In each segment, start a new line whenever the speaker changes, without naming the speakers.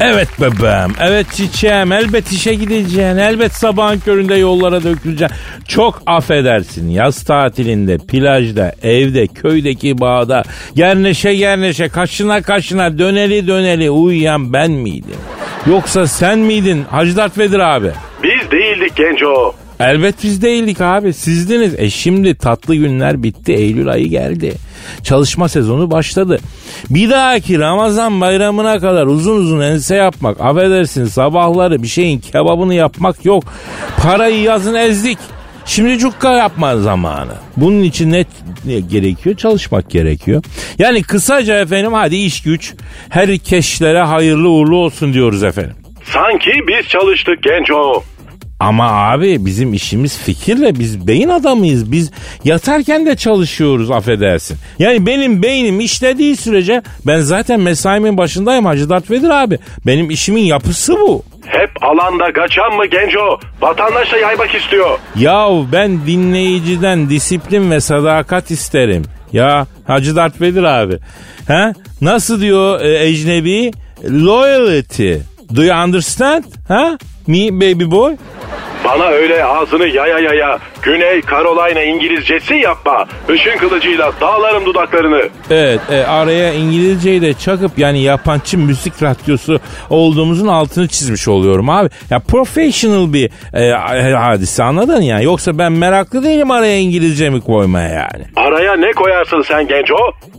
Evet bebeğim, evet çiçeğim, elbet işe gideceksin, elbet sabahın köründe yollara döküleceksin. Çok affedersin yaz tatilinde, plajda, evde, köydeki bağda, gerneşe gerneşe, kaşına kaşına, döneli döneli uyuyan ben miydim? Yoksa sen miydin Hacı Dert Vedir abi?
Biz değildik Genco.
Elbet biz değildik abi sizdiniz. E şimdi tatlı günler bitti Eylül ayı geldi. Çalışma sezonu başladı. Bir dahaki Ramazan bayramına kadar uzun uzun ense yapmak affedersin sabahları bir şeyin kebabını yapmak yok. Parayı yazın ezdik. Şimdi cukka yapma zamanı. Bunun için ne, gerekiyor? Çalışmak gerekiyor. Yani kısaca efendim hadi iş güç herkeşlere hayırlı uğurlu olsun diyoruz efendim.
Sanki biz çalıştık Genco.
Ama abi bizim işimiz fikirle biz beyin adamıyız. Biz yatarken de çalışıyoruz affedersin. Yani benim beynim işlediği sürece ben zaten mesaimin başındayım Hacı Dert Vedir abi. Benim işimin yapısı bu.
Hep alanda kaçan mı Genco? Vatandaşa yaymak istiyor.
Yahu ben dinleyiciden disiplin ve sadakat isterim. Ya Hacı Dert Vedir abi. Ha? Nasıl diyor e, ecnebi? Loyalty. Do you understand? Ha? Me baby boy?
Bana öyle ağzını yaya yaya Güney Carolina İngilizcesi yapma. Işın kılıcıyla dağlarım dudaklarını.
Evet e, araya İngilizceyi de çakıp yani yabancı müzik radyosu olduğumuzun altını çizmiş oluyorum abi. Ya professional bir e, hadise anladın ya. Yoksa ben meraklı değilim araya İngilizce mi koymaya yani.
Araya ne koyarsın sen Genco?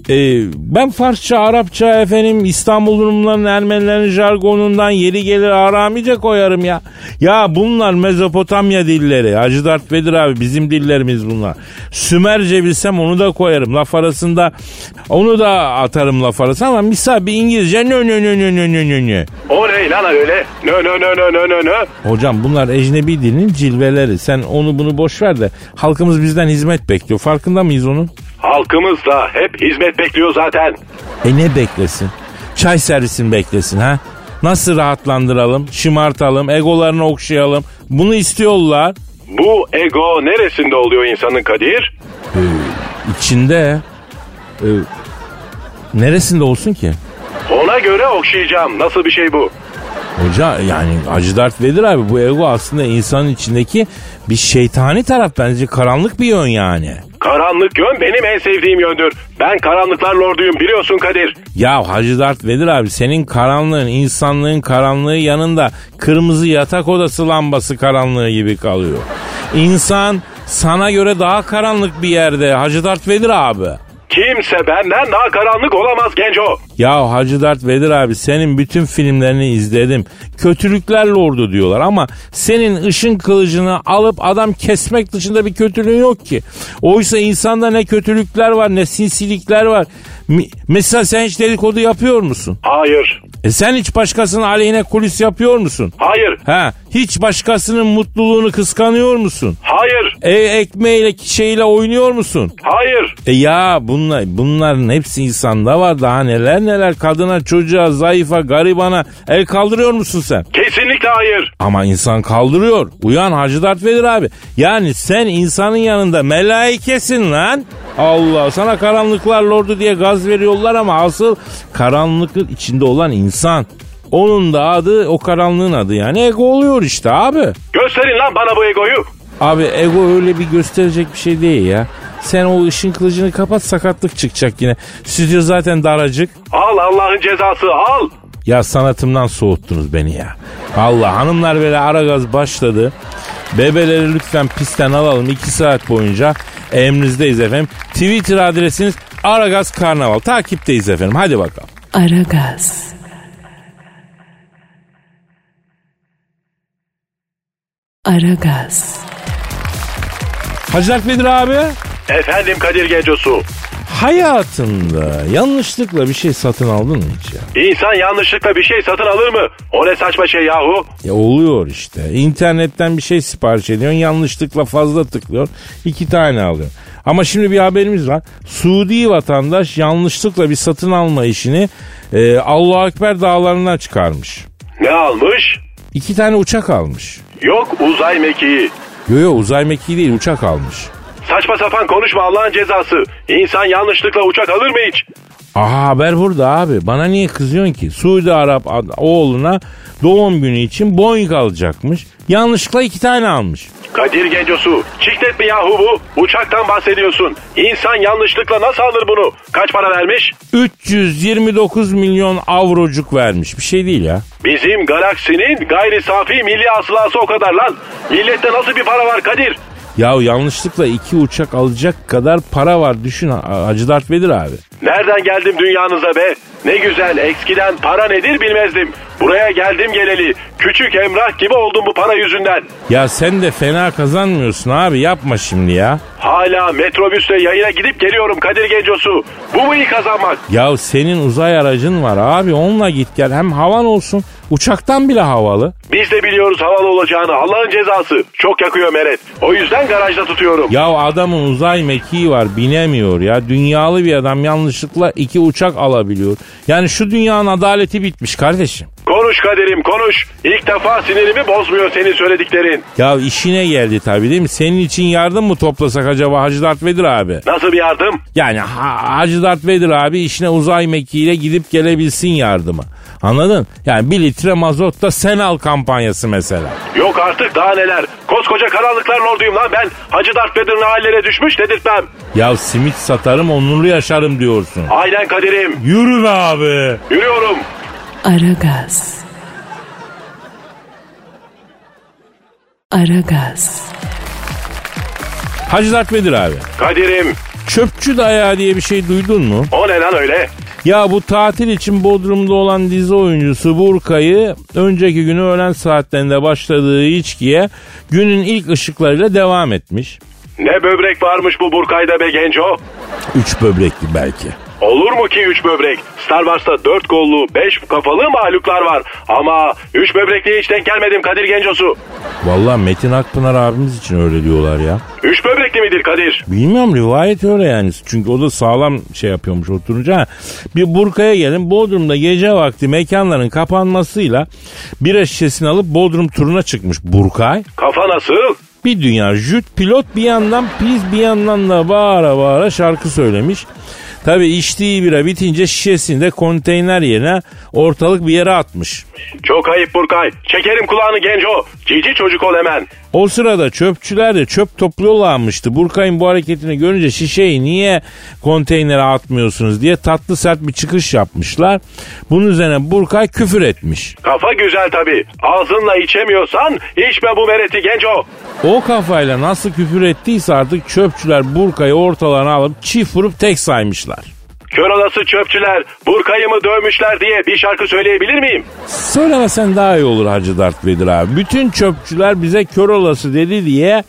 E, ben Farsça, Arapça efendim İstanbul Rumların Ermenilerin jargonundan yeri gelir Aramice koyarım ya. Ya bunlar Mezopotamya dilleri. Hacı Dert Vedir abi bizim dillerimiz bunlar. Sümerce bilsem onu da koyarım laf arasında onu da atarım laf arasında ama misal bir İngilizce nö nö nö nö nö nö nö.
O ne lan öyle? Nö nö nö nö nö nö nö.
Hocam bunlar ecnebi dilinin cilveleri. Sen onu bunu boş ver de halkımız bizden hizmet bekliyor. Farkında mıyız onun?
Halkımız da hep hizmet bekliyor zaten.
E ne beklesin? Çay servisini beklesin ha? Nasıl rahatlandıralım, şımartalım, egolarını okşayalım? Bunu istiyorlar.
Bu ego neresinde oluyor insanın Kadir?
Ee, içinde. Ee, neresinde olsun ki?
Ona göre okşayacağım. Nasıl bir şey bu?
Hoca yani Hacı Dert Vedir abi bu ego aslında insanın içindeki bir şeytani taraf bence karanlık bir yön yani.
Karanlık yön benim en sevdiğim yöndür. Ben karanlıklar lorduyum biliyorsun Kadir.
Ya Hacı Dert Vedir abi senin karanlığın insanlığın karanlığı yanında kırmızı yatak odası lambası karanlığı gibi kalıyor. İnsan sana göre daha karanlık bir yerde Hacı Dert Vedir abi.
Kimse benden daha karanlık olamaz Genco.
Ya Hacı Dert Vedir abi senin bütün filmlerini izledim. Kötülükler lordu diyorlar ama senin ışın kılıcını alıp adam kesmek dışında bir kötülüğün yok ki. Oysa insanda ne kötülükler var ne sinsilikler var. Mesela sen hiç dedikodu yapıyor musun?
Hayır.
E sen hiç başkasının aleyhine kulis yapıyor musun?
Hayır.
Ha, hiç başkasının mutluluğunu kıskanıyor musun?
Hayır.
E ekmeğiyle şeyle oynuyor musun?
Hayır.
E ya bunlar, bunların hepsi insanda var daha neler neler kadına çocuğa zayıfa garibana el kaldırıyor musun sen?
Kesinlikle hayır.
Ama insan kaldırıyor. Uyan Hacı Dert Vedir abi. Yani sen insanın yanında melaikesin lan. Allah sana karanlıklar lordu diye gaz veriyorlar ama asıl karanlıkın içinde olan insan. Onun da adı o karanlığın adı yani ego oluyor işte abi.
Gösterin lan bana bu egoyu.
Abi ego öyle bir gösterecek bir şey değil ya. Sen o ışın kılıcını kapat sakatlık çıkacak yine. Stüdyo zaten daracık.
Al Allah'ın cezası al.
Ya sanatımdan soğuttunuz beni ya. Allah hanımlar böyle ara gaz başladı. Bebeleri lütfen pistten alalım 2 saat boyunca emrinizdeyiz efendim. Twitter adresiniz Aragaz Karnaval. Takipteyiz efendim. Hadi bakalım.
Aragaz. Aragaz.
Hacı Vedir abi.
Efendim Kadir Gencosu.
Hayatında yanlışlıkla bir şey satın aldın mı hiç ya?
İnsan yanlışlıkla bir şey satın alır mı? O ne saçma şey yahu?
Ya oluyor işte. İnternetten bir şey sipariş ediyorsun. Yanlışlıkla fazla tıklıyor. iki tane alıyor. Ama şimdi bir haberimiz var. Suudi vatandaş yanlışlıkla bir satın alma işini e, Allahu Ekber dağlarından çıkarmış.
Ne almış?
İki tane uçak almış.
Yok uzay mekiği.
Yo yo uzay mekiği değil uçak almış.
Saçma sapan konuşma Allah'ın cezası. İnsan yanlışlıkla uçak alır mı hiç?
Aha haber burada abi. Bana niye kızıyorsun ki? Suudi Arap oğluna doğum günü için Boeing alacakmış. Yanlışlıkla iki tane almış.
Kadir Gencosu. Çiklet mi yahu bu? Uçaktan bahsediyorsun. İnsan yanlışlıkla nasıl alır bunu? Kaç para vermiş?
329 milyon avrocuk vermiş. Bir şey değil ya.
Bizim galaksinin gayri safi milli hasılası o kadar lan. Millette nasıl bir para var Kadir?
Ya yanlışlıkla iki uçak alacak kadar para var düşün Ha- Hacı Dert Vedir abi.
Nereden geldim dünyanıza be? Ne güzel eskiden para nedir bilmezdim. Buraya geldim geleli. Küçük emrah gibi oldum bu para yüzünden.
Ya sen de fena kazanmıyorsun abi yapma şimdi ya.
Hala metrobüsle yayına gidip geliyorum Kadir Gencosu. Bu mu iyi kazanmak?
Ya senin uzay aracın var abi onunla git gel hem havan olsun uçaktan bile havalı.
Biz de biliyoruz havalı olacağını. Allah'ın cezası. Çok yakıyor Meret. O yüzden garajda tutuyorum.
Ya adamın uzay mekiği var binemiyor ya. Dünyalı bir adam yanlışlıkla iki uçak alabiliyor. Yani şu dünyanın adaleti bitmiş kardeşim.
Konuş Kadir'im konuş. İlk defa sinirimi bozmuyor senin söylediklerin.
Ya işine geldi tabii değil mi? Senin için yardım mı toplasak acaba Hacı Dert Vedir abi?
Nasıl bir yardım?
Yani ha- Hacı Dert Vedir abi işine uzay mekiğiyle gidip gelebilsin yardımı. Anladın? Yani bir litre mazot da sen al kampanyası mesela.
Yok artık daha neler. Koskoca karanlıklar lorduyum lan ben. Hacı Dert Bedir'in hallere düşmüş dedirtmem.
Ya simit satarım onurlu yaşarım diyorsun.
Aynen Kadir'im.
Yürü be abi.
Yürüyorum.
Aragaz. Aragaz.
Hacı Dert Vedir abi.
Kadir'im.
Çöpçü dayağı diye bir şey duydun mu?
O ne lan öyle?
Ya bu tatil için Bodrum'da olan dizi oyuncusu Burkay'ı önceki günü öğlen saatlerinde başladığı içkiye günün ilk ışıklarıyla devam etmiş.
Ne böbrek varmış bu Burkay'da be genco.
Üç böbrekli belki.
Olur mu ki 3 böbrek? Star Wars'ta 4 kollu 5 kafalı mahluklar var. Ama 3 böbrekliye hiç denk gelmedim Kadir Gencosu.
Vallahi Metin Akpınar abimiz için öyle diyorlar ya.
3 böbrekli midir Kadir?
Bilmiyorum rivayet öyle yani. Çünkü o da sağlam şey yapıyormuş oturunca. Bir Burka'ya gelin Bodrum'da gece vakti mekanların kapanmasıyla bira şişesini alıp Bodrum turuna çıkmış Burkay.
Kafa nasıl?
Bir dünya jüt pilot bir yandan pis bir yandan da bağıra bağıra şarkı söylemiş. Tabi içtiği bira bitince şişesini de konteyner yerine ortalık bir yere atmış.
Çok ayıp Burkay. Çekerim kulağını genco. Cici çocuk ol hemen.
O sırada çöpçüler de çöp topluyorlarmıştı. Burkay'ın bu hareketini görünce şişeyi niye konteynere atmıyorsunuz diye tatlı sert bir çıkış yapmışlar. Bunun üzerine Burkay küfür etmiş.
Kafa güzel tabi. Ağzınla içemiyorsan içme bu mereti genco.
O kafayla nasıl küfür ettiyse artık çöpçüler Burkay'ı ortalarına alıp çift vurup tek saymışlar.
Kör olası çöpçüler Burkay'ı mı dövmüşler diye bir şarkı söyleyebilir miyim?
Söylemesen daha iyi olur Hacı Dert Vedir abi. Bütün çöpçüler bize kör olası dedi diye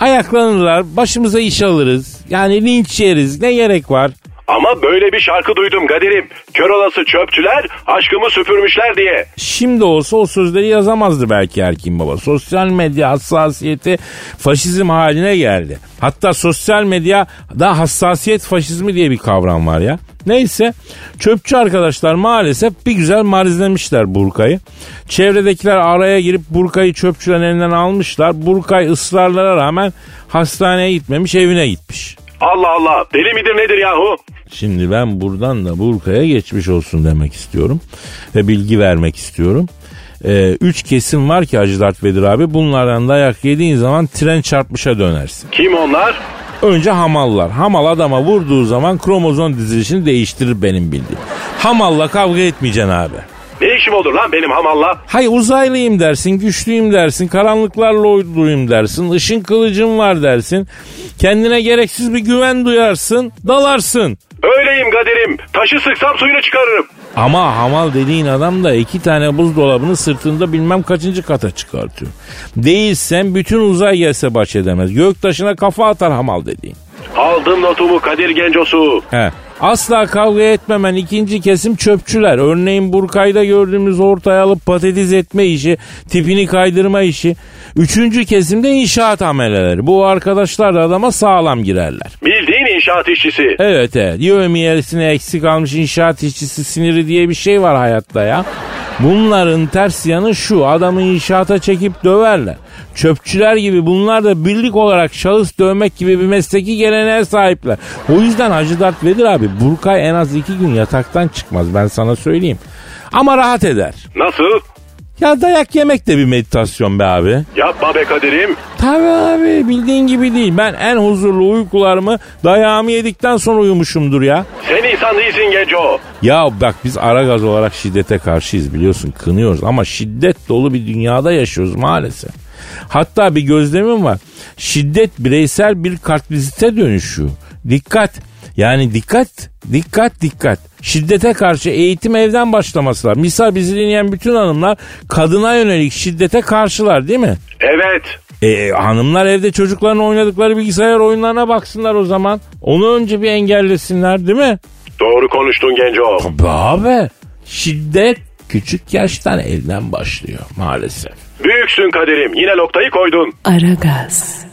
ayaklanırlar. Başımıza iş alırız. Yani linç yeriz. Ne gerek var?
Ama böyle bir şarkı duydum Kadir'im. Kör olası çöpçüler aşkımı süpürmüşler diye.
Şimdi olsa o sözleri yazamazdı belki Erkin Baba. Sosyal medya hassasiyeti faşizm haline geldi. Hatta sosyal medya da hassasiyet faşizmi diye bir kavram var ya. Neyse çöpçü arkadaşlar maalesef bir güzel marizlemişler Burkay'ı. Çevredekiler araya girip Burkay'ı çöpçülerin elinden almışlar. Burkay ısrarlara rağmen hastaneye gitmemiş evine gitmiş.
Allah Allah deli midir nedir yahu?
Şimdi ben buradan da Burka'ya geçmiş olsun demek istiyorum. Ve bilgi vermek istiyorum. Ee, üç kesim var ki Hacı Dert Vedir abi. Bunlardan dayak yediğin zaman tren çarpmışa dönersin.
Kim onlar?
Önce hamallar. Hamal adama vurduğu zaman kromozom dizilişini değiştirir benim bildiğim. Hamalla kavga etmeyeceksin abi.
Ne işim olur lan benim hamalla?
Hay uzaylıyım dersin, güçlüyüm dersin, karanlıklarla uyduruyum dersin, ışın kılıcım var dersin. Kendine gereksiz bir güven duyarsın, dalarsın.
Öyleyim Kadir'im. Taşı sıksam suyunu çıkarırım.
Ama hamal dediğin adam da iki tane buzdolabını sırtında bilmem kaçıncı kata çıkartıyor. Değilsen bütün uzay gelse baş edemez. Göktaşına kafa atar hamal dediğin.
Aldım notumu Kadir Gencosu.
He. Asla kavga etmemen ikinci kesim çöpçüler. Örneğin Burkay'da gördüğümüz ortaya alıp patates etme işi, tipini kaydırma işi. Üçüncü kesimde inşaat ameleleri. Bu arkadaşlar da adama sağlam girerler.
Bildiğin inşaat işçisi.
Evet evet. Yövmiyesine eksik almış inşaat işçisi siniri diye bir şey var hayatta ya. Bunların ters yanı şu adamı inşaata çekip döverler. Çöpçüler gibi bunlar da birlik olarak şahıs dövmek gibi bir mesleki geleneğe sahipler. O yüzden Hacı Dert Vedir abi Burkay en az iki gün yataktan çıkmaz ben sana söyleyeyim. Ama rahat eder.
Nasıl?
Ya dayak yemek de bir meditasyon be abi.
Yapma be Kadir'im.
Tabii abi bildiğin gibi değil. Ben en huzurlu uykularımı dayağımı yedikten sonra uyumuşumdur ya.
Sen insan değilsin Genco.
Ya bak biz ara gaz olarak şiddete karşıyız biliyorsun kınıyoruz ama şiddet dolu bir dünyada yaşıyoruz maalesef. Hatta bir gözlemim var. Şiddet bireysel bir kartvizite dönüşüyor. Dikkat. Yani dikkat, dikkat, dikkat. Şiddete karşı eğitim evden başlaması lazım. Misal bizi dinleyen bütün hanımlar kadına yönelik şiddete karşılar değil mi?
Evet.
E, hanımlar evde çocukların oynadıkları bilgisayar oyunlarına baksınlar o zaman. Onu önce bir engellesinler değil mi?
Doğru konuştun Genco.
Tabii abi. Şiddet küçük yaştan elden başlıyor maalesef.
Büyüksün Kadir'im. Yine noktayı koydun.
Aragaz.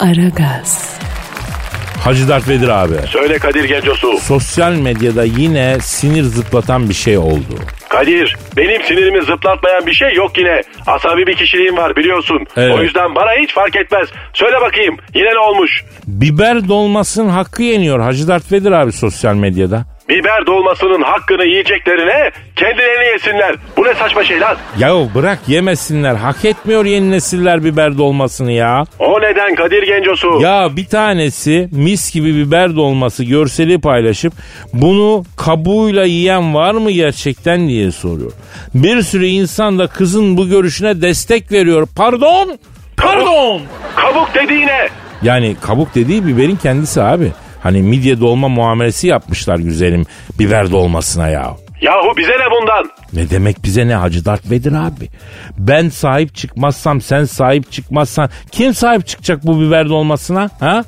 Aragaz.
Hacı Dert Vedir abi.
Söyle Kadir Gencosu.
Sosyal medyada yine sinir zıplatan bir şey oldu.
Kadir benim sinirimi zıplatmayan bir şey yok yine. Asabi bir kişiliğim var biliyorsun.
Evet.
O yüzden bana hiç fark etmez. Söyle bakayım yine ne olmuş?
Biber dolmasının hakkı yeniyor Hacı Dert Vedir abi sosyal medyada.
Biber dolmasının hakkını yiyeceklerine kendilerini yesinler. Bu ne saçma şey lan?
Yahu bırak yemesinler. Hak etmiyor yeni nesiller biber dolmasını ya.
O neden Kadir Gencosu?
Ya bir tanesi mis gibi biber dolması görseli paylaşıp bunu kabuğuyla yiyen var mı gerçekten diye soruyor. Bir sürü insan da kızın bu görüşüne destek veriyor. Pardon? Pardon?
Kabuk dediğine.
Yani kabuk dediği biberin kendisi abi. Hani midye dolma muamelesi yapmışlar güzelim biber dolmasına ya.
Yahu bize ne bundan?
Ne demek bize ne Hacı Dert Vedir abi? Ben sahip çıkmazsam sen sahip çıkmazsan kim sahip çıkacak bu biber dolmasına? Ha?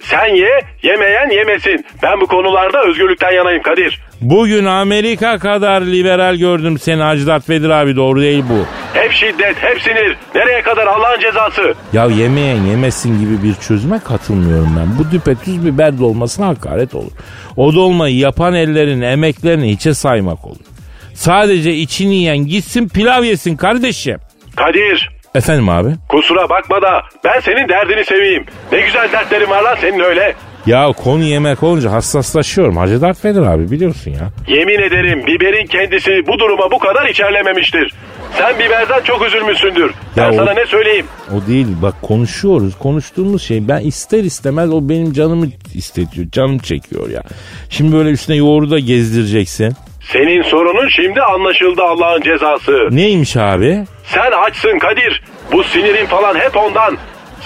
Sen ye, yemeyen yemesin. Ben bu konularda özgürlükten yanayım Kadir.
Bugün Amerika kadar liberal gördüm seni Hacı Dert Vedir abi doğru değil bu.
Hep şiddet, hep sinir. Nereye kadar Allah'ın cezası?
Ya yemeyen yemesin gibi bir çözüme katılmıyorum ben. Bu düpedüz biber dolmasına hakaret olur. O dolmayı yapan ellerin emeklerini hiçe saymak olur. Sadece içini yiyen gitsin pilav yesin kardeşim.
Kadir,
Efendim abi?
kusura bakma da ben senin derdini seveyim. Ne güzel dertlerin var lan senin öyle.
Ya konu yemek olunca hassaslaşıyorum. Hacı Dert Vedir abi biliyorsun ya.
Yemin ederim biberin kendisi bu duruma bu kadar içerlememiştir. Sen biberden çok üzülmüşsündür. Ben
Ya o-
sana ne söyleyeyim?
O değil bak konuşuyoruz. Konuştuğumuz şey ben ister istemez o benim canımı istetiyor. Canım çekiyor ya. Şimdi böyle üstüne yoğurdu da gezdireceksin.
Senin sorunun şimdi anlaşıldı Allah'ın cezası.
Neymiş abi?
Sen açsın Kadir. Bu sinirin falan hep ondan.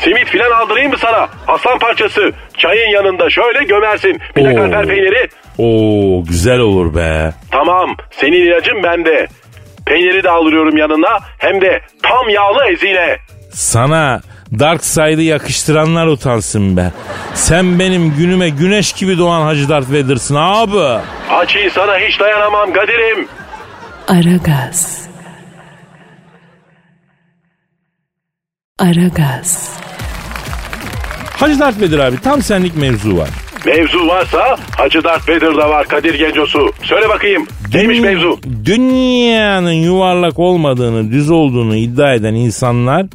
Simit filan aldırayım mı sana? Aslan parçası. Çayın yanında şöyle gömersin. Bir de
Oo.
kalper peyniri.
Oo güzel olur be.
Tamam senin ilacın bende. Peyniri de aldırıyorum yanına. Hem de tam yağlı ezine.
Sana Dark Side'ı yakıştıranlar utansın be. Sen benim günüme güneş gibi doğan Hacı Darth Vader'sın abi.
Açıyı sana hiç dayanamam Kadir'im.
Aragaz. Aragaz.
Hacı Darth Vader abi tam senlik mevzu var.
Mevzu varsa Hacı Darth Vader'da var Kadir Gencosu. Söyle bakayım neymiş
Dün-
mevzu?
Dünyanın yuvarlak olmadığını, düz olduğunu iddia eden insanlar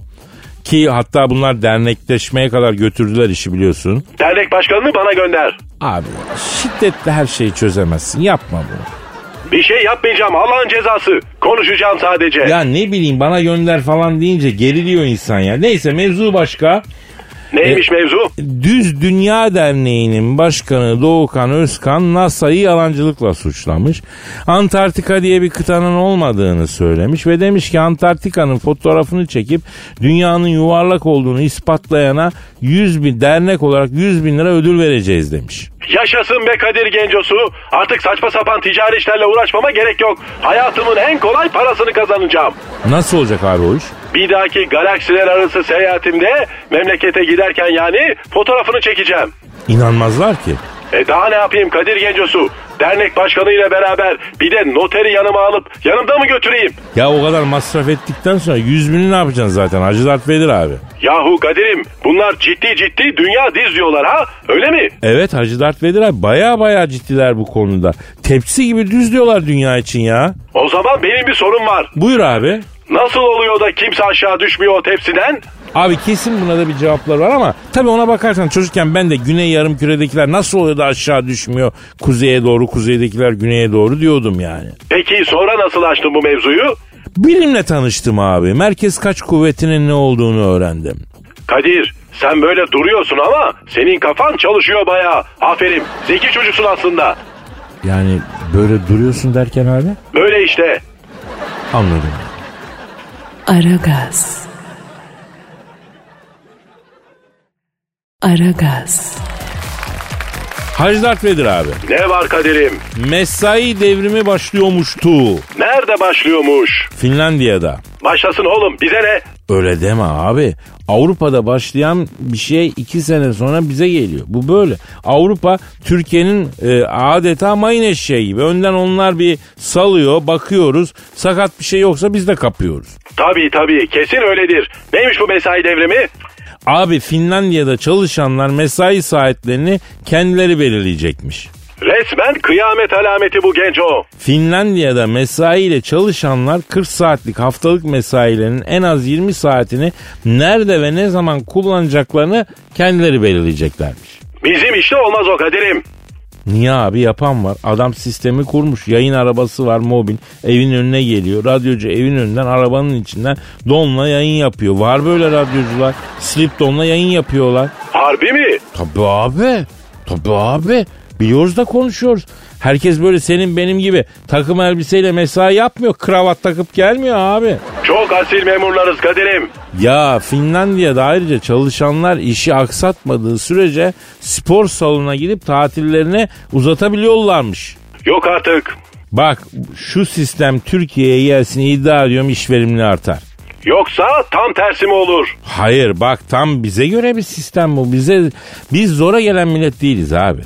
ki hatta bunlar dernekleşmeye kadar götürdüler işi biliyorsun.
Dernek başkanını bana gönder.
Abi şiddetle her şeyi çözemezsin. Yapma bunu.
Bir şey yapmayacağım Allah'ın cezası. Konuşacağım sadece.
Ya ne bileyim bana gönder falan deyince geriliyor insan ya. Neyse mevzu başka.
Neymiş
E,
mevzu?
Düz Dünya Derneği'nin başkanı Doğukan Özkan NASA'yı yalancılıkla suçlamış. Antarktika diye bir kıtanın olmadığını söylemiş ve demiş ki Antarktika'nın fotoğrafını çekip dünyanın yuvarlak olduğunu ispatlayana 100 bin dernek olarak 100 bin lira ödül vereceğiz demiş.
Yaşasın be Kadir Gencosu. Artık saçma sapan ticari işlerle uğraşmama gerek yok. Hayatımın en kolay parasını kazanacağım.
Nasıl olacak abi o iş?
Bir dahaki galaksiler arası seyahatimde memlekete giderken yani fotoğrafını çekeceğim.
İnanmazlar ki.
E daha ne yapayım Kadir Gencosu? Dernek başkanıyla beraber bir de noteri yanıma alıp yanımda mı götüreyim?
Ya o kadar masraf ettikten sonra 100 bini ne yapacaksın zaten Hacı Dert Vedir abi.
Yahu Kadir'im bunlar ciddi ciddi dünya diz diyorlar ha öyle mi?
Evet Hacı Dert Vedir abi baya baya ciddiler bu konuda. Tepsi gibi düz diyorlar dünya için ya.
O zaman benim bir sorum var.
Buyur abi.
Nasıl oluyor da kimse aşağı düşmüyor o tepsiden?
Abi kesin buna da bir cevaplar var ama tabi ona bakarsan çocukken ben de güney yarım küredekiler nasıl oluyor da aşağı düşmüyor kuzeye doğru kuzeydekiler güneye doğru diyordum yani.
Peki sonra nasıl açtın bu mevzuyu?
Bilimle tanıştım abi. Merkez kaç kuvvetinin ne olduğunu öğrendim.
Kadir sen böyle duruyorsun ama senin kafan çalışıyor bayağı. Aferin zeki çocuksun aslında.
Yani böyle duruyorsun derken abi?
Böyle işte.
Anladım.
Aragaz. Aragaz.
Hacı Dert Vedir abi.
Ne var Kadir'im?
Mesai devrimi başlıyormuştu.
Nerede başlıyormuş?
Finlandiya'da.
Başlasın oğlum bize ne?
Öyle deme abi. Avrupa'da başlayan bir şey iki sene sonra bize geliyor. Bu böyle. Avrupa Türkiye'nin e, adeta mayın eşeği gibi. Önden onlar bir salıyor bakıyoruz. Sakat bir şey yoksa biz de kapıyoruz.
Tabii tabii kesin öyledir. Neymiş bu mesai devrimi?
Abi Finlandiya'da çalışanlar mesai saatlerini kendileri belirleyecekmiş.
Resmen kıyamet alameti bu genco.
Finlandiya'da mesai ile çalışanlar 40 saatlik haftalık mesailerinin en az 20 saatini nerede ve ne zaman kullanacaklarını kendileri belirleyeceklermiş.
Bizim işte olmaz o Kadir'im.
Niye abi yapan var. Adam sistemi kurmuş. Yayın arabası var mobil. Evin önüne geliyor. Radyocu evin önünden arabanın içinden donla yayın yapıyor. Var böyle radyocular. Slip donla yayın yapıyorlar.
Harbi mi?
Tabii abi. Tabii abi. Biliyoruz da konuşuyoruz. Herkes böyle senin benim gibi takım elbiseyle mesai yapmıyor. Kravat takıp gelmiyor abi.
Çok asil memurlarız Kadir'im.
Ya Finlandiya'da ayrıca çalışanlar işi aksatmadığı sürece spor salonuna gidip tatillerini uzatabiliyorlarmış.
Yok artık.
Bak şu sistem Türkiye'ye gelsin iddia ediyorum iş verimli artar.
Yoksa tam tersi mi olur?
Hayır bak tam bize göre bir sistem bu. Bize biz zora gelen millet değiliz abi.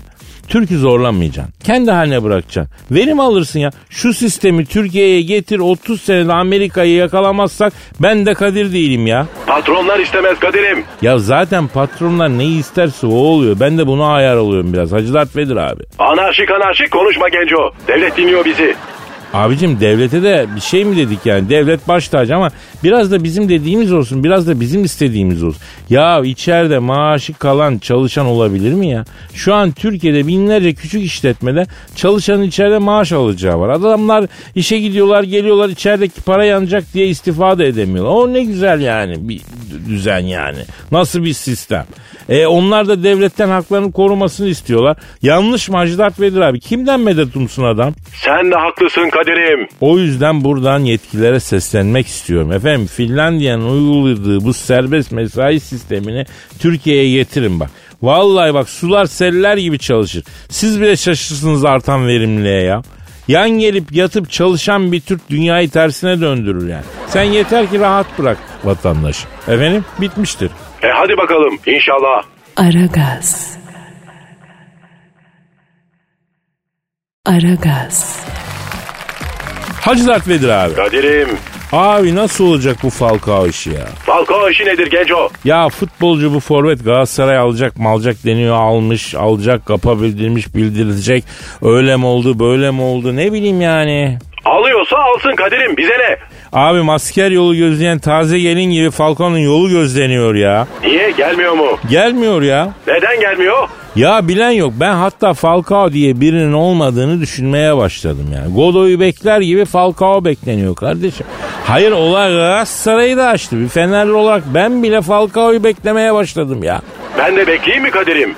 Türk'ü zorlamayacaksın. Kendi haline bırakacaksın. Verim alırsın ya. Şu sistemi Türkiye'ye getir 30 senede Amerika'yı yakalamazsak ben de Kadir değilim ya.
Patronlar istemez Kadir'im.
Ya zaten patronlar neyi isterse o oluyor. Ben de buna ayar oluyorum biraz. Hacı Dert Vedir abi.
Anarşik anarşik konuşma genco. Devlet dinliyor bizi.
Abicim devlete de bir şey mi dedik yani? Devlet baş tacı ama biraz da bizim dediğimiz olsun. Biraz da bizim istediğimiz olsun. Ya içeride maaşı kalan çalışan olabilir mi ya? Şu an Türkiye'de binlerce küçük işletmede çalışanın içeride maaş alacağı var. Adamlar işe gidiyorlar geliyorlar içerideki para yanacak diye istifa da edemiyorlar. O ne güzel yani bir düzen yani. Nasıl bir sistem? E onlar da devletten haklarını korumasını istiyorlar. Yanlış Dert Vedir abi? Kimden medet umsun adam?
Sen de haklısın Kadir'im.
O yüzden buradan yetkililere seslenmek istiyorum. Efendim Finlandiya'nın uyguladığı bu serbest mesai sistemini Türkiye'ye getirin bak. Vallahi bak sular seller gibi çalışır. Siz bile şaşırsınız artan verimliliğe ya. Yan gelip yatıp çalışan bir Türk dünyayı tersine döndürür yani. Sen yeter ki rahat bırak vatandaş. Efendim bitmiştir.
E hadi bakalım inşallah.
Aragaz. Aragaz.
Hacı Dert Vedir abi.
Kadir'im.
Abi nasıl olacak bu Falcao işi ya?
Falcao işi nedir genco?
Ya futbolcu bu forvet Galatasaray alacak malacak deniyor almış alacak kapa bildirmiş bildirecek öyle mi oldu böyle mi oldu ne bileyim yani.
Alıyorsa alsın Kadir'im bize ne?
Abi masker yolu gözleyen taze gelin gibi Falcao'nun yolu gözleniyor ya.
Niye gelmiyor mu?
Gelmiyor ya.
Neden gelmiyor?
Ya bilen yok ben hatta Falcao diye birinin olmadığını düşünmeye başladım yani. Godoy'u bekler gibi Falcao bekleniyor kardeşim. Hayır olay Galatasaray'ı da açtı. Bir Fenerli olarak ben bile Falcao'yu beklemeye başladım ya.
Ben de bekleyeyim mi Kadir'im?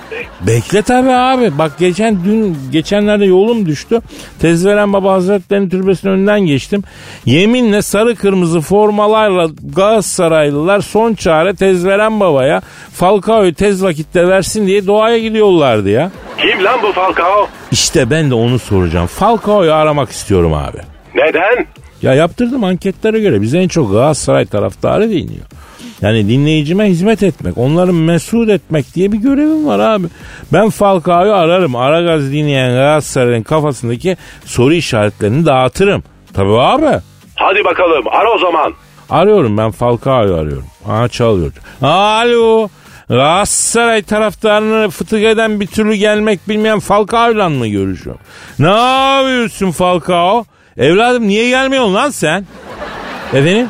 Bekle tabi abi. Bak geçen dün geçenlerde yolum düştü. Tezveren Baba Hazretleri'nin türbesinin önünden geçtim. Yeminle sarı kırmızı formalarla Galatasaraylılar son çare Tezveren Baba'ya Falcao'yu tez vakitte versin diye doğaya gidiyorlardı ya.
Kim lan bu Falcao?
İşte ben de onu soracağım. Falcao'yu aramak istiyorum abi.
Neden?
Ya yaptırdım anketlere göre biz en çok Galatasaray taraftarı dinliyor. Yani dinleyicime hizmet etmek, onları mesut etmek diye bir görevim var abi. Ben Falcao'yu ararım. Aragaz dinleyen Galatasaray'ın kafasındaki soru işaretlerini dağıtırım. Tabii abi.
Hadi bakalım ara o zaman.
Arıyorum ben Falcao'yu arıyorum. Aa çalıyor. Alo. Galatasaray taraftarını fıtık eden bir türlü gelmek bilmeyen Falcao'yla mı görüşüyorum? Ne yapıyorsun Falcao? Evladım niye gelmiyorsun lan sen? Efendim?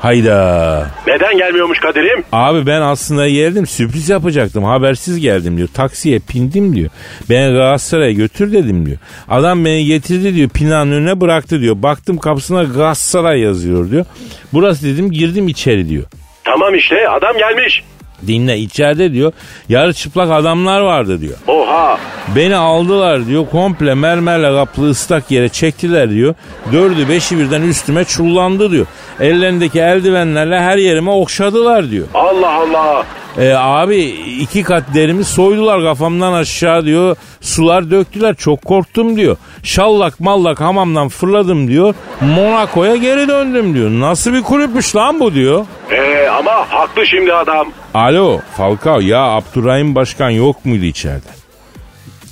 Hayda.
Neden gelmiyormuş Kadir'im?
Abi ben aslında geldim sürpriz yapacaktım. Habersiz geldim diyor. Taksiye pindim diyor. Beni Galatasaray'a götür dedim diyor. Adam beni getirdi diyor. Pinanın önüne bıraktı diyor. Baktım kapısına Galatasaray yazıyor diyor. Burası dedim girdim içeri diyor.
Tamam işte adam gelmiş.
Dinle içeride diyor yarı çıplak adamlar vardı diyor.
Oha.
Beni aldılar diyor komple mermerle kaplı ıslak yere çektiler diyor. Dördü beşi birden üstüme çullandı diyor. Ellerindeki eldivenlerle her yerime okşadılar diyor.
Allah Allah.
E, abi iki kat derimi soydular kafamdan aşağı diyor. Sular döktüler çok korktum diyor. Şallak mallak hamamdan fırladım diyor. Monaco'ya geri döndüm diyor. Nasıl bir kulüpmüş lan bu diyor.
Ee, ama haklı şimdi adam.
Alo Falcao ya Abdurrahim Başkan yok muydu içeride?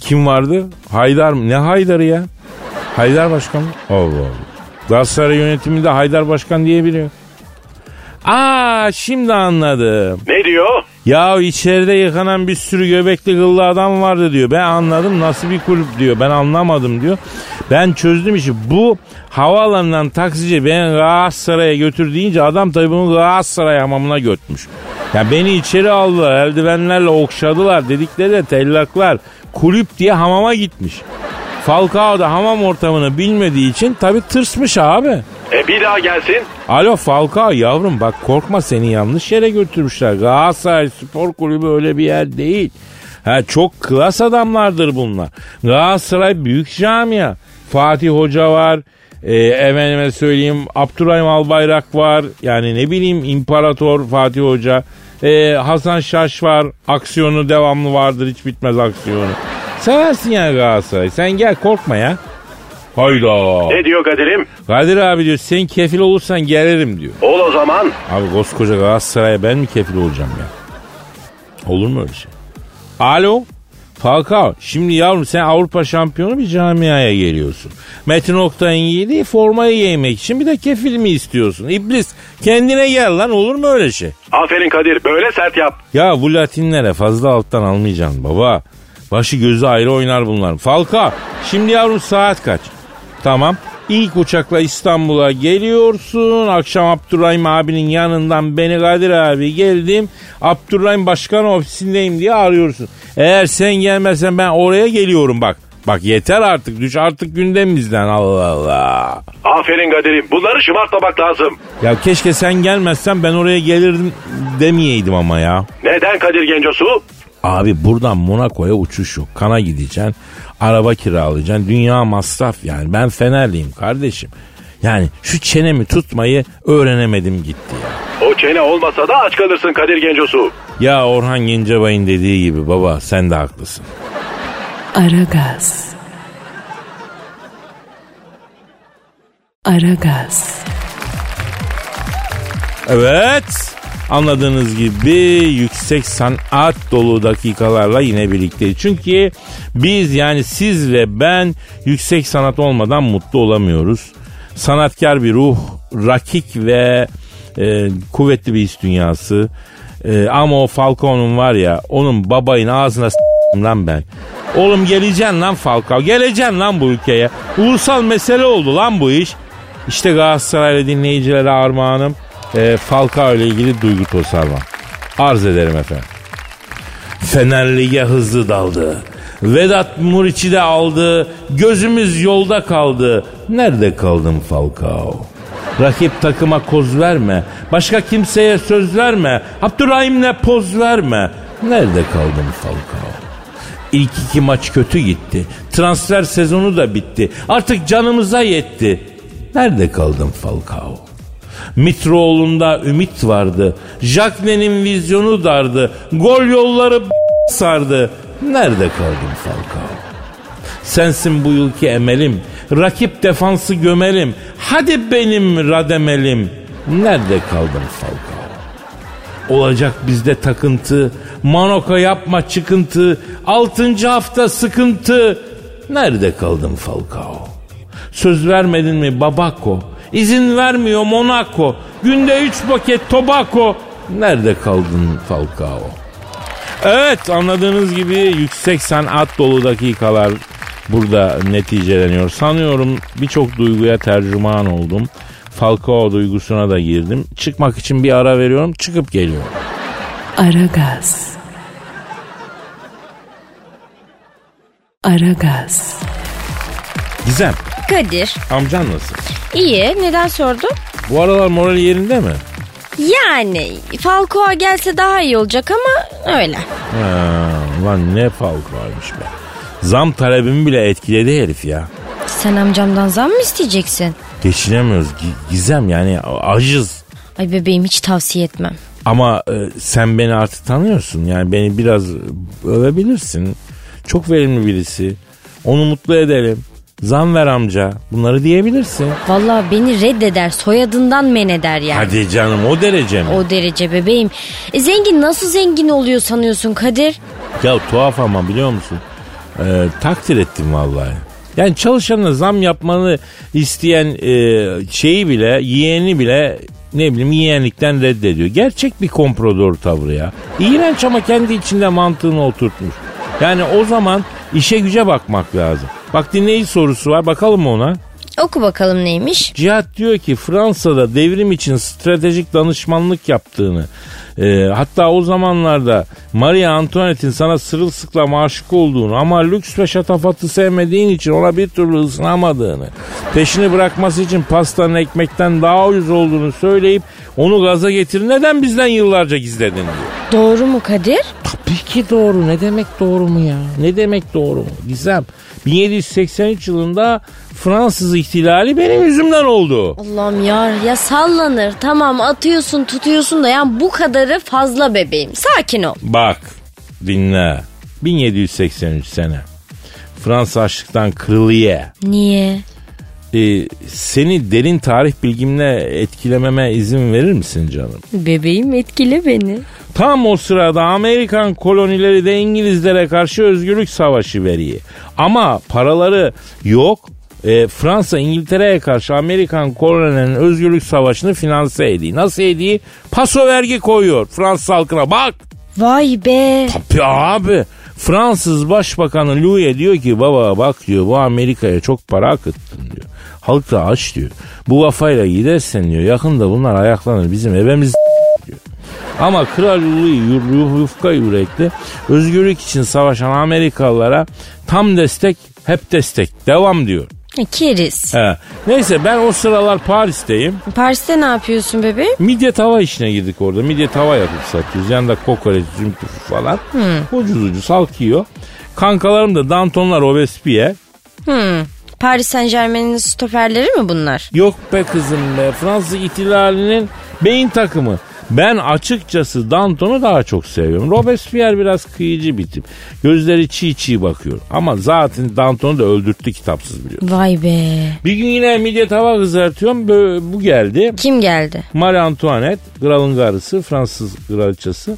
Kim vardı? Haydar mı? Ne Haydar'ı ya? Haydar Başkan mı? Allah Allah. Galatasaray yönetiminde Haydar Başkan diye biri. Aa şimdi anladım.
Ne diyor?
Ya içeride yıkanan bir sürü göbekli kıllı adam vardı diyor. Ben anladım nasıl bir kulüp diyor. Ben anlamadım diyor. Ben çözdüm işi. Bu havaalanından taksici beni Galatasaray'a götür deyince adam tabii bunu Galatasaray hamamına götmüş. Ya beni içeri aldılar eldivenlerle okşadılar dedikleri de tellaklar. Kulüp diye hamama gitmiş. Falcao da hamam ortamını bilmediği için tabii tırsmış abi.
E bir daha gelsin.
Alo Falcao yavrum bak korkma seni yanlış yere götürmüşler. Galatasaray Spor Kulübü öyle bir yer değil. Ha, çok klas adamlardır bunlar. Galatasaray büyük camia. Fatih Hoca var. E, efendime söyleyeyim Abdurrahim Albayrak var. Yani ne bileyim İmparator Fatih Hoca. E, Hasan Şaş var. Aksiyonu devamlı vardır hiç bitmez aksiyonu. Seversin yani Galatasaray. Sen gel korkma ya. Hayda.
Ne diyor Kadir'im?
Kadir abi diyor sen kefil olursan gelirim diyor.
Ol o zaman.
Abi koskoca Galatasaray'a ben mi kefil olacağım ya? Olur mu öyle şey? Alo? Falcao şimdi yavrum sen Avrupa şampiyonu bir camiaya geliyorsun. Metin Oktay'ın giydiği formayı giymek için bir de kefil mi istiyorsun? İblis kendine gel lan olur mu öyle şey?
Aferin Kadir böyle sert yap.
Ya bu Latinlere fazla alttan almayacaksın baba. Başı gözü ayrı oynar bunlar. Falka şimdi yavrum saat kaç? Tamam. İlk uçakla İstanbul'a geliyorsun. Akşam Abdurrahim abinin yanından beni Kadir abi geldim. Abdurrahim başkan ofisindeyim diye arıyorsun. Eğer sen gelmezsen ben oraya geliyorum bak. Bak yeter artık düş artık gündemimizden Allah Allah.
Aferin Kadir'im bunları şımartmamak lazım.
Ya keşke sen gelmezsen ben oraya gelirdim demeyeydim ama ya.
Neden Kadir Gencosu?
Abi buradan Monaco'ya uçuş yok. Kana gideceksin. Araba kiralayacaksın. Dünya masraf yani. Ben Fenerliyim kardeşim. Yani şu çenemi tutmayı öğrenemedim gitti ya.
O çene olmasa da aç kalırsın Kadir Gencosu.
Ya Orhan Gencebay'ın dediği gibi baba sen de haklısın.
Aragaz. Aragaz.
Evet. Anladığınız gibi yüksek sanat dolu dakikalarla yine birlikteyiz. Çünkü biz yani siz ve ben yüksek sanat olmadan mutlu olamıyoruz. Sanatkar bir ruh, rakik ve e, kuvvetli bir his dünyası. E, ama o Falcone'un var ya onun babayın ağzına lan ben. Oğlum geleceksin lan Falcao geleceksin lan bu ülkeye. Ulusal mesele oldu lan bu iş. İşte Galatasaraylı dinleyicilere armağanım e, Falcao ile ilgili duygu tosarmam. Arz ederim efendim. Fener Lig'e hızlı daldı. Vedat Muriç'i de aldı. Gözümüz yolda kaldı. Nerede kaldın Falcao? Rakip takıma koz verme. Başka kimseye söz verme. Abdurrahim'le poz verme. Nerede kaldın Falcao? İlk iki maç kötü gitti. Transfer sezonu da bitti. Artık canımıza yetti. Nerede kaldın Falcao? Mitroğlu'nda ümit vardı. Jacklin'in vizyonu dardı. Gol yolları sardı. Nerede kaldın Falcao? Sensin bu yılki emelim. Rakip defansı gömelim. Hadi benim rademelim. Nerede kaldın Falcao? Olacak bizde takıntı. Manoka yapma çıkıntı. Altıncı hafta sıkıntı. Nerede kaldın Falcao? Söz vermedin mi Babako? İzin vermiyor Monaco. Günde üç paket tobacco. Nerede kaldın Falcao? Evet anladığınız gibi yüksek sanat dolu dakikalar burada neticeleniyor. Sanıyorum birçok duyguya tercüman oldum. Falcao duygusuna da girdim. Çıkmak için bir ara veriyorum. Çıkıp geliyorum.
Aragaz. Aragaz.
Gizem
Kadir.
amcan nasıl?
iyi neden sordun?
Bu aralar morali yerinde mi?
Yani Falco'a gelse daha iyi olacak ama öyle.
Ha, lan ne Falcao'ymuş be. Zam talebimi bile etkiledi herif ya.
Sen amcamdan zam mı isteyeceksin?
Geçinemiyoruz Gi- Gizem yani acız.
Ay bebeğim hiç tavsiye etmem.
Ama e, sen beni artık tanıyorsun. Yani beni biraz övebilirsin. Çok verimli birisi. Onu mutlu edelim. Zam ver amca. Bunları diyebilirsin.
Vallahi beni reddeder soyadından men eder yani.
Hadi canım o derece mi?
O derece bebeğim. E, zengin nasıl zengin oluyor sanıyorsun Kadir?
Ya tuhaf ama biliyor musun? Ee, takdir ettim vallahi. Yani çalışanına zam yapmanı isteyen e, şeyi bile, yeğeni bile ne bileyim yeğenlikten reddediyor. Gerçek bir komprador tavrı ya. İğrenç ama kendi içinde mantığını oturtmuş. Yani o zaman işe güce bakmak lazım. Bak dinleyici sorusu var bakalım mı ona?
Oku bakalım neymiş?
Cihat diyor ki Fransa'da devrim için stratejik danışmanlık yaptığını e, hatta o zamanlarda Marie Antoinette'in sana sırılsıklam aşık olduğunu ama lüks ve şatafatı sevmediğin için ona bir türlü ısınamadığını peşini bırakması için pastanın ekmekten daha ucuz olduğunu söyleyip onu gaza getir neden bizden yıllarca gizledin diyor.
Doğru mu Kadir?
Tabii ki doğru. Ne demek doğru mu ya? Ne demek doğru mu? Gizem 1783 yılında Fransız ihtilali benim yüzümden oldu.
Allah'ım ya ya sallanır. Tamam atıyorsun tutuyorsun da yani bu kadarı fazla bebeğim. Sakin ol.
Bak dinle. 1783 sene. Fransa açlıktan kırılıyor.
Niye?
Ee, seni derin tarih bilgimle etkilememe izin verir misin canım?
Bebeğim etkile beni.
Tam o sırada Amerikan kolonileri de İngilizlere karşı özgürlük savaşı veriyor. Ama paraları yok. E, Fransa İngiltere'ye karşı Amerikan kolonilerinin özgürlük savaşını finanse ediyor. Nasıl ediyor? Paso vergi koyuyor Fransız halkına. Bak
Vay be.
Tabii abi. Fransız Başbakanı Louis diyor ki baba bak diyor bu Amerika'ya çok para akıttın diyor. Halk da aç diyor. Bu kafayla gidersen diyor yakında bunlar ayaklanır bizim evimiz diyor. Ama Kral Louis yufka yürekli özgürlük için savaşan Amerikalılara tam destek hep destek devam diyor.
Keriz.
He. Neyse ben o sıralar Paris'teyim.
Paris'te ne yapıyorsun bebeğim?
Midye tava işine girdik orada. Midye tava yapıp satıyoruz. Yanında kokoreç, zümpüf falan. Ucuz ucuz halk yiyor. Kankalarım da Dantonlar Robespierre.
Hmm. Paris Saint Germain'in stoperleri mi bunlar?
Yok be kızım be. Fransız ihtilalinin beyin takımı. Ben açıkçası Danton'u daha çok seviyorum. Robespierre biraz kıyıcı bir tip. Gözleri çiğ çiğ bakıyor. Ama zaten Danton'u da öldürttü kitapsız biliyor.
Vay be.
Bir gün yine midye tava kızartıyorum. Bu geldi.
Kim geldi?
Marie Antoinette, kralın karısı, Fransız kraliçesi.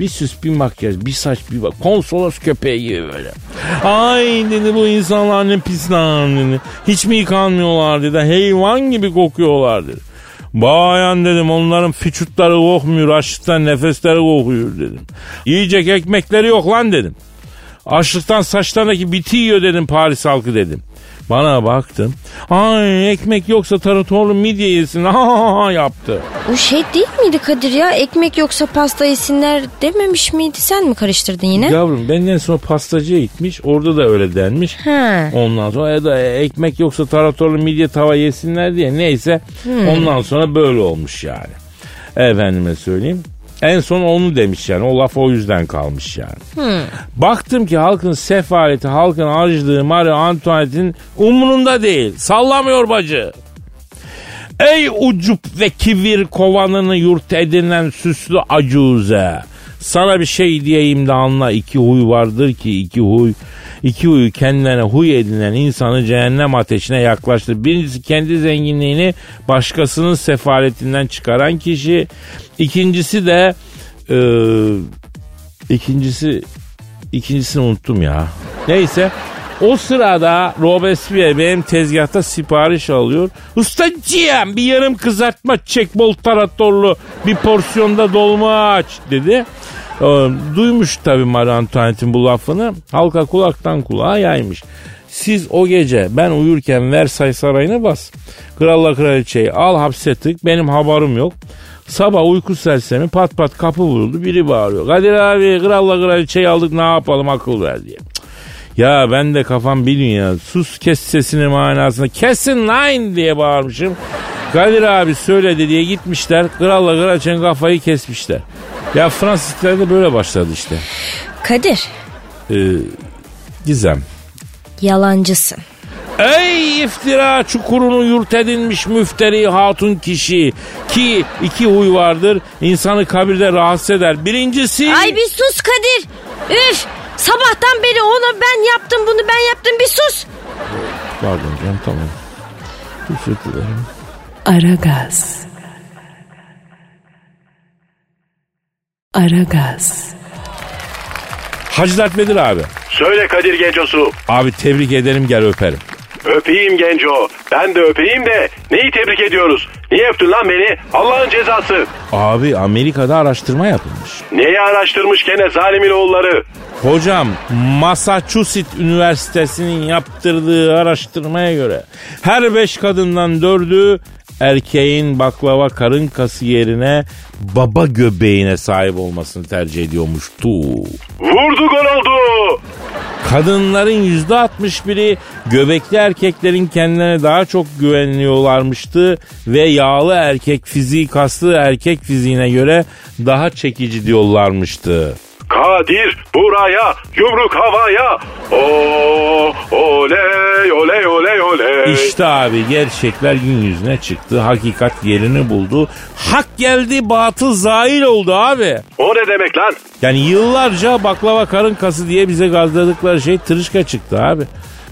Bir süs, bir makyaj, bir saç, bir bak. Konsolos köpeği gibi böyle. Ay dedi bu insanlar ne pis lan dedi. Hiç mi yıkanmıyorlar dedi. Hayvan gibi kokuyorlar dedi. Bayan dedim onların füçutları kokmuyor. Açlıktan nefesleri kokuyor dedim. Yiyecek ekmekleri yok lan dedim. Açlıktan saçlarındaki biti yiyor dedim Paris halkı dedim. Bana baktım. Ay ekmek yoksa taratorlu midye yesin. Ha yaptı.
O şey değil miydi Kadir ya? Ekmek yoksa pasta yesinler dememiş miydi? Sen mi karıştırdın yine?
Yavrum benden sonra pastacıya gitmiş. Orada da öyle denmiş.
Ha.
Ondan sonra ya da ekmek yoksa taratorlu midye tava yesinler diye. Neyse ondan sonra böyle olmuş yani. Efendime söyleyeyim. En son onu demiş yani. O laf o yüzden kalmış yani. Baktım ki halkın sefaleti, halkın açlığı Marie Antoinette'in umurunda değil. Sallamıyor bacı. Ey ucup ve kibir kovanını yurt edinen süslü acuze. Sana bir şey diyeyim de anla iki huy vardır ki iki huy. İki huyu kendilerine huy edinen insanı cehennem ateşine yaklaştır. Birincisi kendi zenginliğini başkasının sefaletinden çıkaran kişi. İkincisi de e, ikincisi ikincisini unuttum ya. Neyse o sırada Robespierre benim tezgahta sipariş alıyor. Ustacığım bir yarım kızartma çek bol taratorlu bir porsiyonda dolma aç dedi. Ee, duymuş tabii Marie Antoinette'in bu lafını. Halka kulaktan kulağa yaymış. Siz o gece ben uyurken Versailles Sarayı'na bas. Kralla kraliçeyi al hapse tık benim haberim yok. Sabah uyku sersemi pat pat kapı vuruldu biri bağırıyor. Kadir abi kralla kraliçeyi aldık ne yapalım akıl ver diye. Ya ben de kafam bir dünya. Sus kes sesini manasında. Kesin line diye bağırmışım. Kadir abi söyledi diye gitmişler. Kralla kraliçenin kafayı kesmişler. Ya Fransızlar da böyle başladı işte.
Kadir
Ee, Gizem.
yalancısın.
Ey iftira çukurunu yurt edinmiş müfteri hatun kişi ki iki huy vardır insanı kabirde rahatsız eder. Birincisi...
Ay bir sus Kadir. Üf sabahtan beri onu ben yaptım bunu ben yaptım bir sus.
Pardon canım tamam. Özür dilerim.
Aragaz. Aragaz.
Hacı Dert Vedir abi.
Söyle Kadir Gencosu.
Abi tebrik ederim gel öperim.
Öpeyim Genco. Ben de öpeyim de neyi tebrik ediyoruz? Niye öptün lan beni? Allah'ın cezası.
Abi Amerika'da araştırma yapılmış.
Neyi araştırmış gene zalimin oğulları?
Hocam Massachusetts Üniversitesi'nin yaptırdığı araştırmaya göre her beş kadından dördü erkeğin baklava karın kası yerine baba göbeğine sahip olmasını tercih ediyormuştu.
Vurdu gol oldu.
Kadınların yüzde 61'i göbekli erkeklerin kendilerine daha çok güveniyorlarmıştı ve yağlı erkek fiziği kaslı erkek fiziğine göre daha çekici diyorlarmıştı.
Kadir buraya yumruk havaya. O oley oley oley oley.
İşte abi gerçekler gün yüzüne çıktı. Hakikat yerini buldu. Hak geldi batıl zail oldu abi.
O ne demek lan?
Yani yıllarca baklava karın kası diye bize gazladıkları şey tırışka çıktı abi.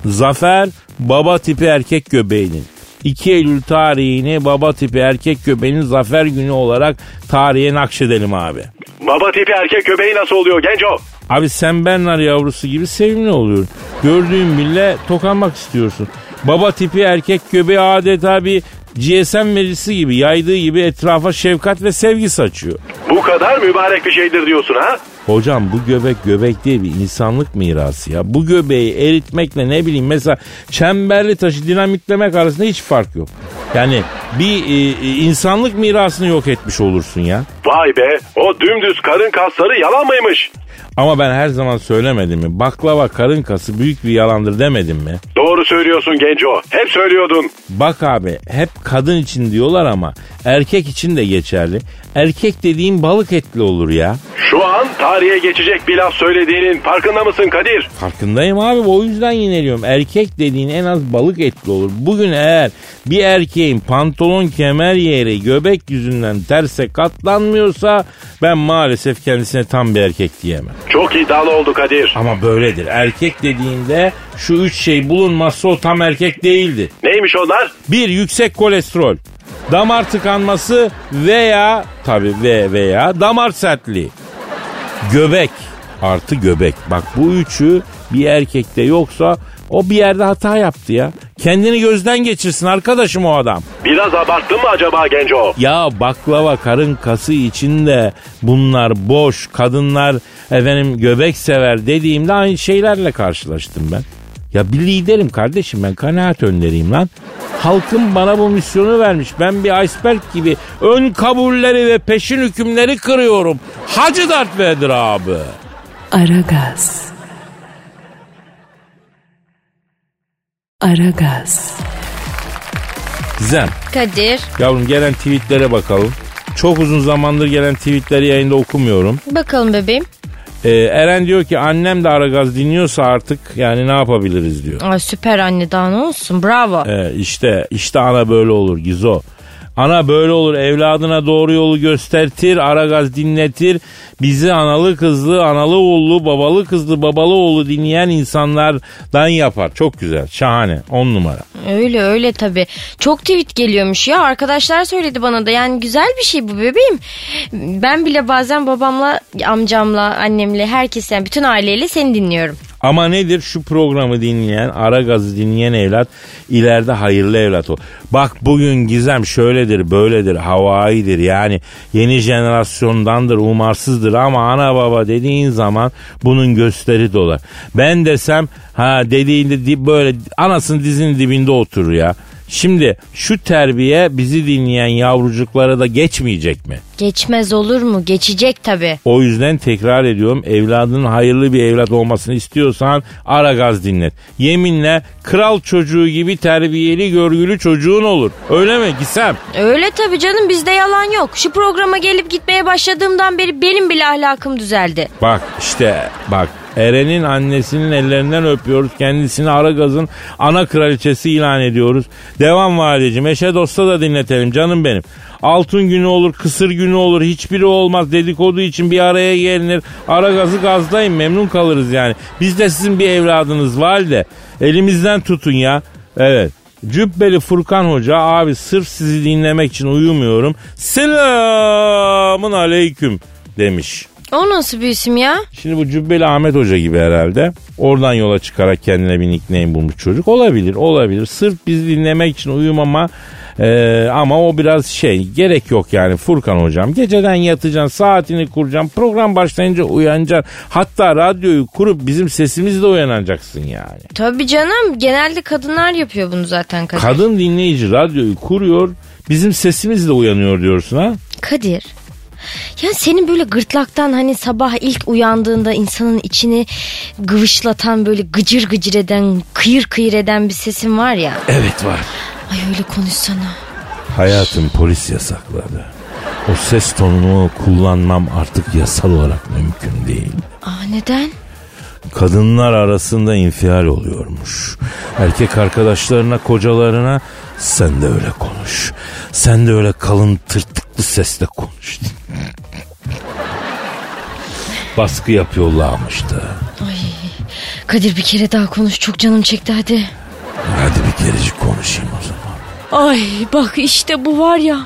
Zafer baba tipi erkek göbeğinin. 2 Eylül tarihini baba tipi erkek göbeğinin zafer günü olarak tarihe nakşedelim abi.
Baba tipi erkek göbeği nasıl oluyor Genco?
Abi sen Bernard yavrusu gibi sevimli oluyor. Gördüğün bile tokanmak istiyorsun. Baba tipi erkek göbeği adeta bir GSM verisi gibi yaydığı gibi etrafa şefkat ve sevgi saçıyor.
Bu kadar mübarek bir şeydir diyorsun ha?
Hocam bu göbek göbek değil bir insanlık mirası ya. Bu göbeği eritmekle ne bileyim mesela çemberli taşı dinamitlemek arasında hiç fark yok. Yani bir e, e, insanlık mirasını yok etmiş olursun ya.
Vay be o dümdüz karın kasları yalan mıymış?
Ama ben her zaman söylemedim mi? Baklava karın kası büyük bir yalandır demedim mi?
Doğru söylüyorsun Genco. Hep söylüyordun.
Bak abi hep kadın için diyorlar ama erkek için de geçerli. Erkek dediğin balık etli olur ya.
Şu an tarihe geçecek bir laf söylediğinin farkında mısın Kadir?
Farkındayım abi o yüzden yineliyorum. Erkek dediğin en az balık etli olur. Bugün eğer bir erkeğin pantolon kemer yeri göbek yüzünden terse katlanmıyorsa ben maalesef kendisine tam bir erkek diyemem.
Çok iddialı oldu Kadir.
Ama böyledir. Erkek dediğinde şu üç şey bulunmazsa o tam erkek değildi.
Neymiş onlar?
Bir yüksek kolesterol, damar tıkanması veya tabi ve veya damar sertliği. Göbek artı göbek. Bak bu üçü bir erkekte yoksa o bir yerde hata yaptı ya. Kendini gözden geçirsin arkadaşım o adam.
Biraz abarttın mı acaba Genco?
Ya baklava karın kası içinde bunlar boş kadınlar efendim göbek sever dediğimde aynı şeylerle karşılaştım ben. Ya bir liderim kardeşim ben kanaat önderiyim lan. Halkım bana bu misyonu vermiş. Ben bir iceberg gibi ön kabulleri ve peşin hükümleri kırıyorum. Hacı Dert Vedir abi.
Aragaz. Aragaz.
Gizem
Kadir
yavrum gelen tweetlere bakalım. Çok uzun zamandır gelen tweetleri yayında okumuyorum.
Bakalım bebeğim.
Ee, Eren diyor ki annem de Aragaz dinliyorsa artık yani ne yapabiliriz diyor.
Ay süper anne daha ne olsun bravo.
Ee, işte işte ana böyle olur Gizo. Ana böyle olur evladına doğru yolu göstertir, Aragaz dinletir. Bizi analı kızlı, analı oğullu, babalı kızlı, babalı oğlu dinleyen insanlardan yapar. Çok güzel, şahane, on numara.
Öyle öyle tabi. Çok tweet geliyormuş ya. Arkadaşlar söyledi bana da. Yani güzel bir şey bu bebeğim. Ben bile bazen babamla, amcamla, annemle, herkes yani bütün aileyle seni dinliyorum.
Ama nedir şu programı dinleyen, ara gazı dinleyen evlat ileride hayırlı evlat o. Bak bugün Gizem şöyledir, böyledir, havaidir yani yeni jenerasyondandır, umarsızdır ama ana baba dediğin zaman bunun gösteri dolar. Ben desem ha dediğinde di- böyle anasının dizinin dibinde oturur ya. Şimdi şu terbiye bizi dinleyen yavrucuklara da geçmeyecek mi?
Geçmez olur mu? Geçecek tabi.
O yüzden tekrar ediyorum evladının hayırlı bir evlat olmasını istiyorsan ara gaz dinlet. Yeminle kral çocuğu gibi terbiyeli görgülü çocuğun olur. Öyle mi Gisem?
Öyle tabi canım bizde yalan yok. Şu programa gelip gitmeye başladığımdan beri benim bile ahlakım düzeldi.
Bak işte bak Eren'in annesinin ellerinden öpüyoruz. Kendisini Aragaz'ın ana kraliçesi ilan ediyoruz. Devam valideciğim. Eşe dosta da dinletelim canım benim. Altın günü olur, kısır günü olur. Hiçbiri olmaz. Dedikodu için bir araya gelinir. Aragaz'ı gazdayın memnun kalırız yani. Biz de sizin bir evladınız valide. Elimizden tutun ya. Evet. Cübbeli Furkan Hoca abi sırf sizi dinlemek için uyumuyorum. Selamun aleyküm demiş.
O nasıl bir isim ya?
Şimdi bu Cübbeli Ahmet Hoca gibi herhalde. Oradan yola çıkarak kendine bir nickname bulmuş çocuk. Olabilir, olabilir. Sırf bizi dinlemek için uyumama ee, ama o biraz şey gerek yok yani Furkan hocam. Geceden yatacaksın, saatini kuracaksın. Program başlayınca uyanacaksın. Hatta radyoyu kurup bizim sesimizle uyanacaksın yani.
Tabi canım genelde kadınlar yapıyor bunu zaten Kadir.
Kadın dinleyici radyoyu kuruyor, bizim sesimizle uyanıyor diyorsun ha?
Kadir. Ya senin böyle gırtlaktan hani sabah ilk uyandığında insanın içini gıvışlatan böyle gıcır gıcır eden, kıyır kıyır eden bir sesin var ya.
Evet var.
Ay öyle konuşsana.
Hayatım polis yasakladı. O ses tonunu kullanmam artık yasal olarak mümkün değil.
Aa neden?
Kadınlar arasında infial oluyormuş. Erkek arkadaşlarına, kocalarına sen de öyle konuş. Sen de öyle kalın tırtıklı sesle konuş. Baskı yapıyorlarmıştı.
Ay Kadir bir kere daha konuş çok canım çekti hadi.
Hadi bir kerecik konuşayım o zaman.
Ay bak işte bu var ya.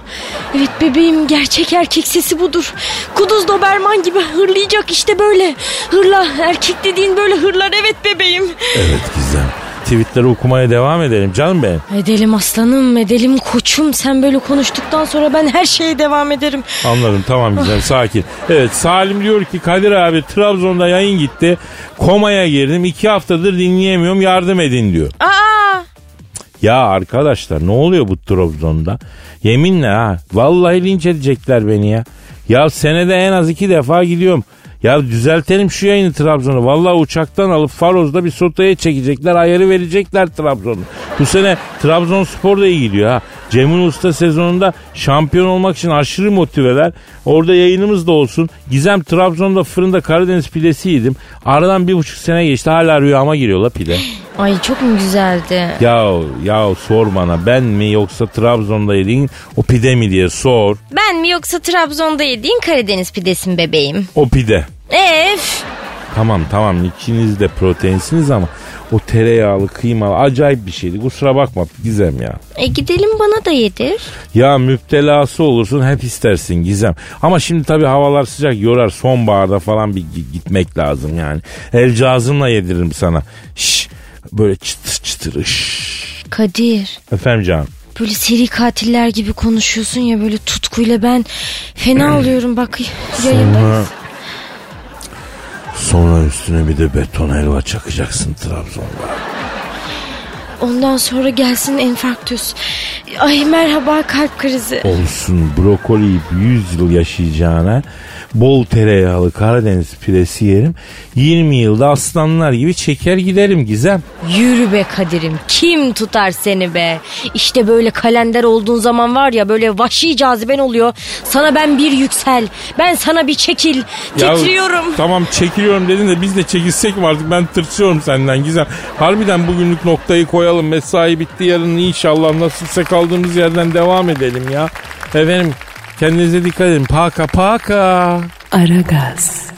Evet bebeğim gerçek erkek sesi budur. Kuduz Doberman gibi hırlayacak işte böyle. Hırla erkek dediğin böyle hırlar evet bebeğim.
Evet Gizem. Tweetleri okumaya devam edelim canım benim.
Edelim aslanım edelim koçum. Sen böyle konuştuktan sonra ben her şeye devam ederim.
Anladım tamam güzel sakin. Evet Salim diyor ki Kadir abi Trabzon'da yayın gitti. Komaya girdim iki haftadır dinleyemiyorum yardım edin diyor.
Aa
Ya arkadaşlar ne oluyor bu Trabzon'da? Yeminle ha vallahi linç edecekler beni ya. Ya senede en az iki defa gidiyorum. Ya düzeltelim şu yayını Trabzon'u. Vallahi uçaktan alıp Faroz'da bir sotaya çekecekler. Ayarı verecekler Trabzon'u. Bu sene Trabzonspor da iyi gidiyor ha. Cemil Usta sezonunda şampiyon olmak için aşırı motiveler. Orada yayınımız da olsun. Gizem Trabzon'da fırında Karadeniz pidesi yedim. Aradan bir buçuk sene geçti. Hala rüyama giriyor la pide.
Ay çok mu güzeldi?
Ya ya sor bana ben mi yoksa Trabzon'da yediğin o pide mi diye sor.
Ben mi yoksa Trabzon'da yediğin Karadeniz pidesin bebeğim?
O pide.
Ef.
Tamam tamam ikiniz de proteinsiniz ama o tereyağlı kıymalı acayip bir şeydi. Kusura bakma Gizem ya.
E gidelim bana da yedir.
Ya müptelası olursun hep istersin Gizem. Ama şimdi tabii havalar sıcak yorar sonbaharda falan bir gi- gitmek lazım yani. El cazımla yediririm sana. Şş, böyle çıtır çıtır. Şş.
Kadir.
Efendim canım.
Böyle seri katiller gibi konuşuyorsun ya böyle tutkuyla ben fena oluyorum bak
Sonra,
yayındayız.
sonra üstüne bir de beton helva çakacaksın Trabzon'da.
Ondan sonra gelsin enfarktüs. Ay merhaba kalp krizi.
Olsun brokoliyi 100 yıl yaşayacağına bol tereyağlı Karadeniz pidesi yerim. 20 yılda aslanlar gibi çeker giderim Gizem.
Yürü be Kadir'im kim tutar seni be? İşte böyle kalender olduğun zaman var ya böyle vahşi caziben oluyor. Sana ben bir yüksel. Ben sana bir çekil.
Ya,
Titriyorum.
tamam çekiliyorum dedin de biz de çekilsek mi artık ben tırsıyorum senden Gizem. Harbiden bugünlük noktayı koyalım. Mesai bitti yarın inşallah nasılsa kaldığımız yerden devam edelim ya. Efendim kendinize dikkat edin. Paka paka.
Aragaz.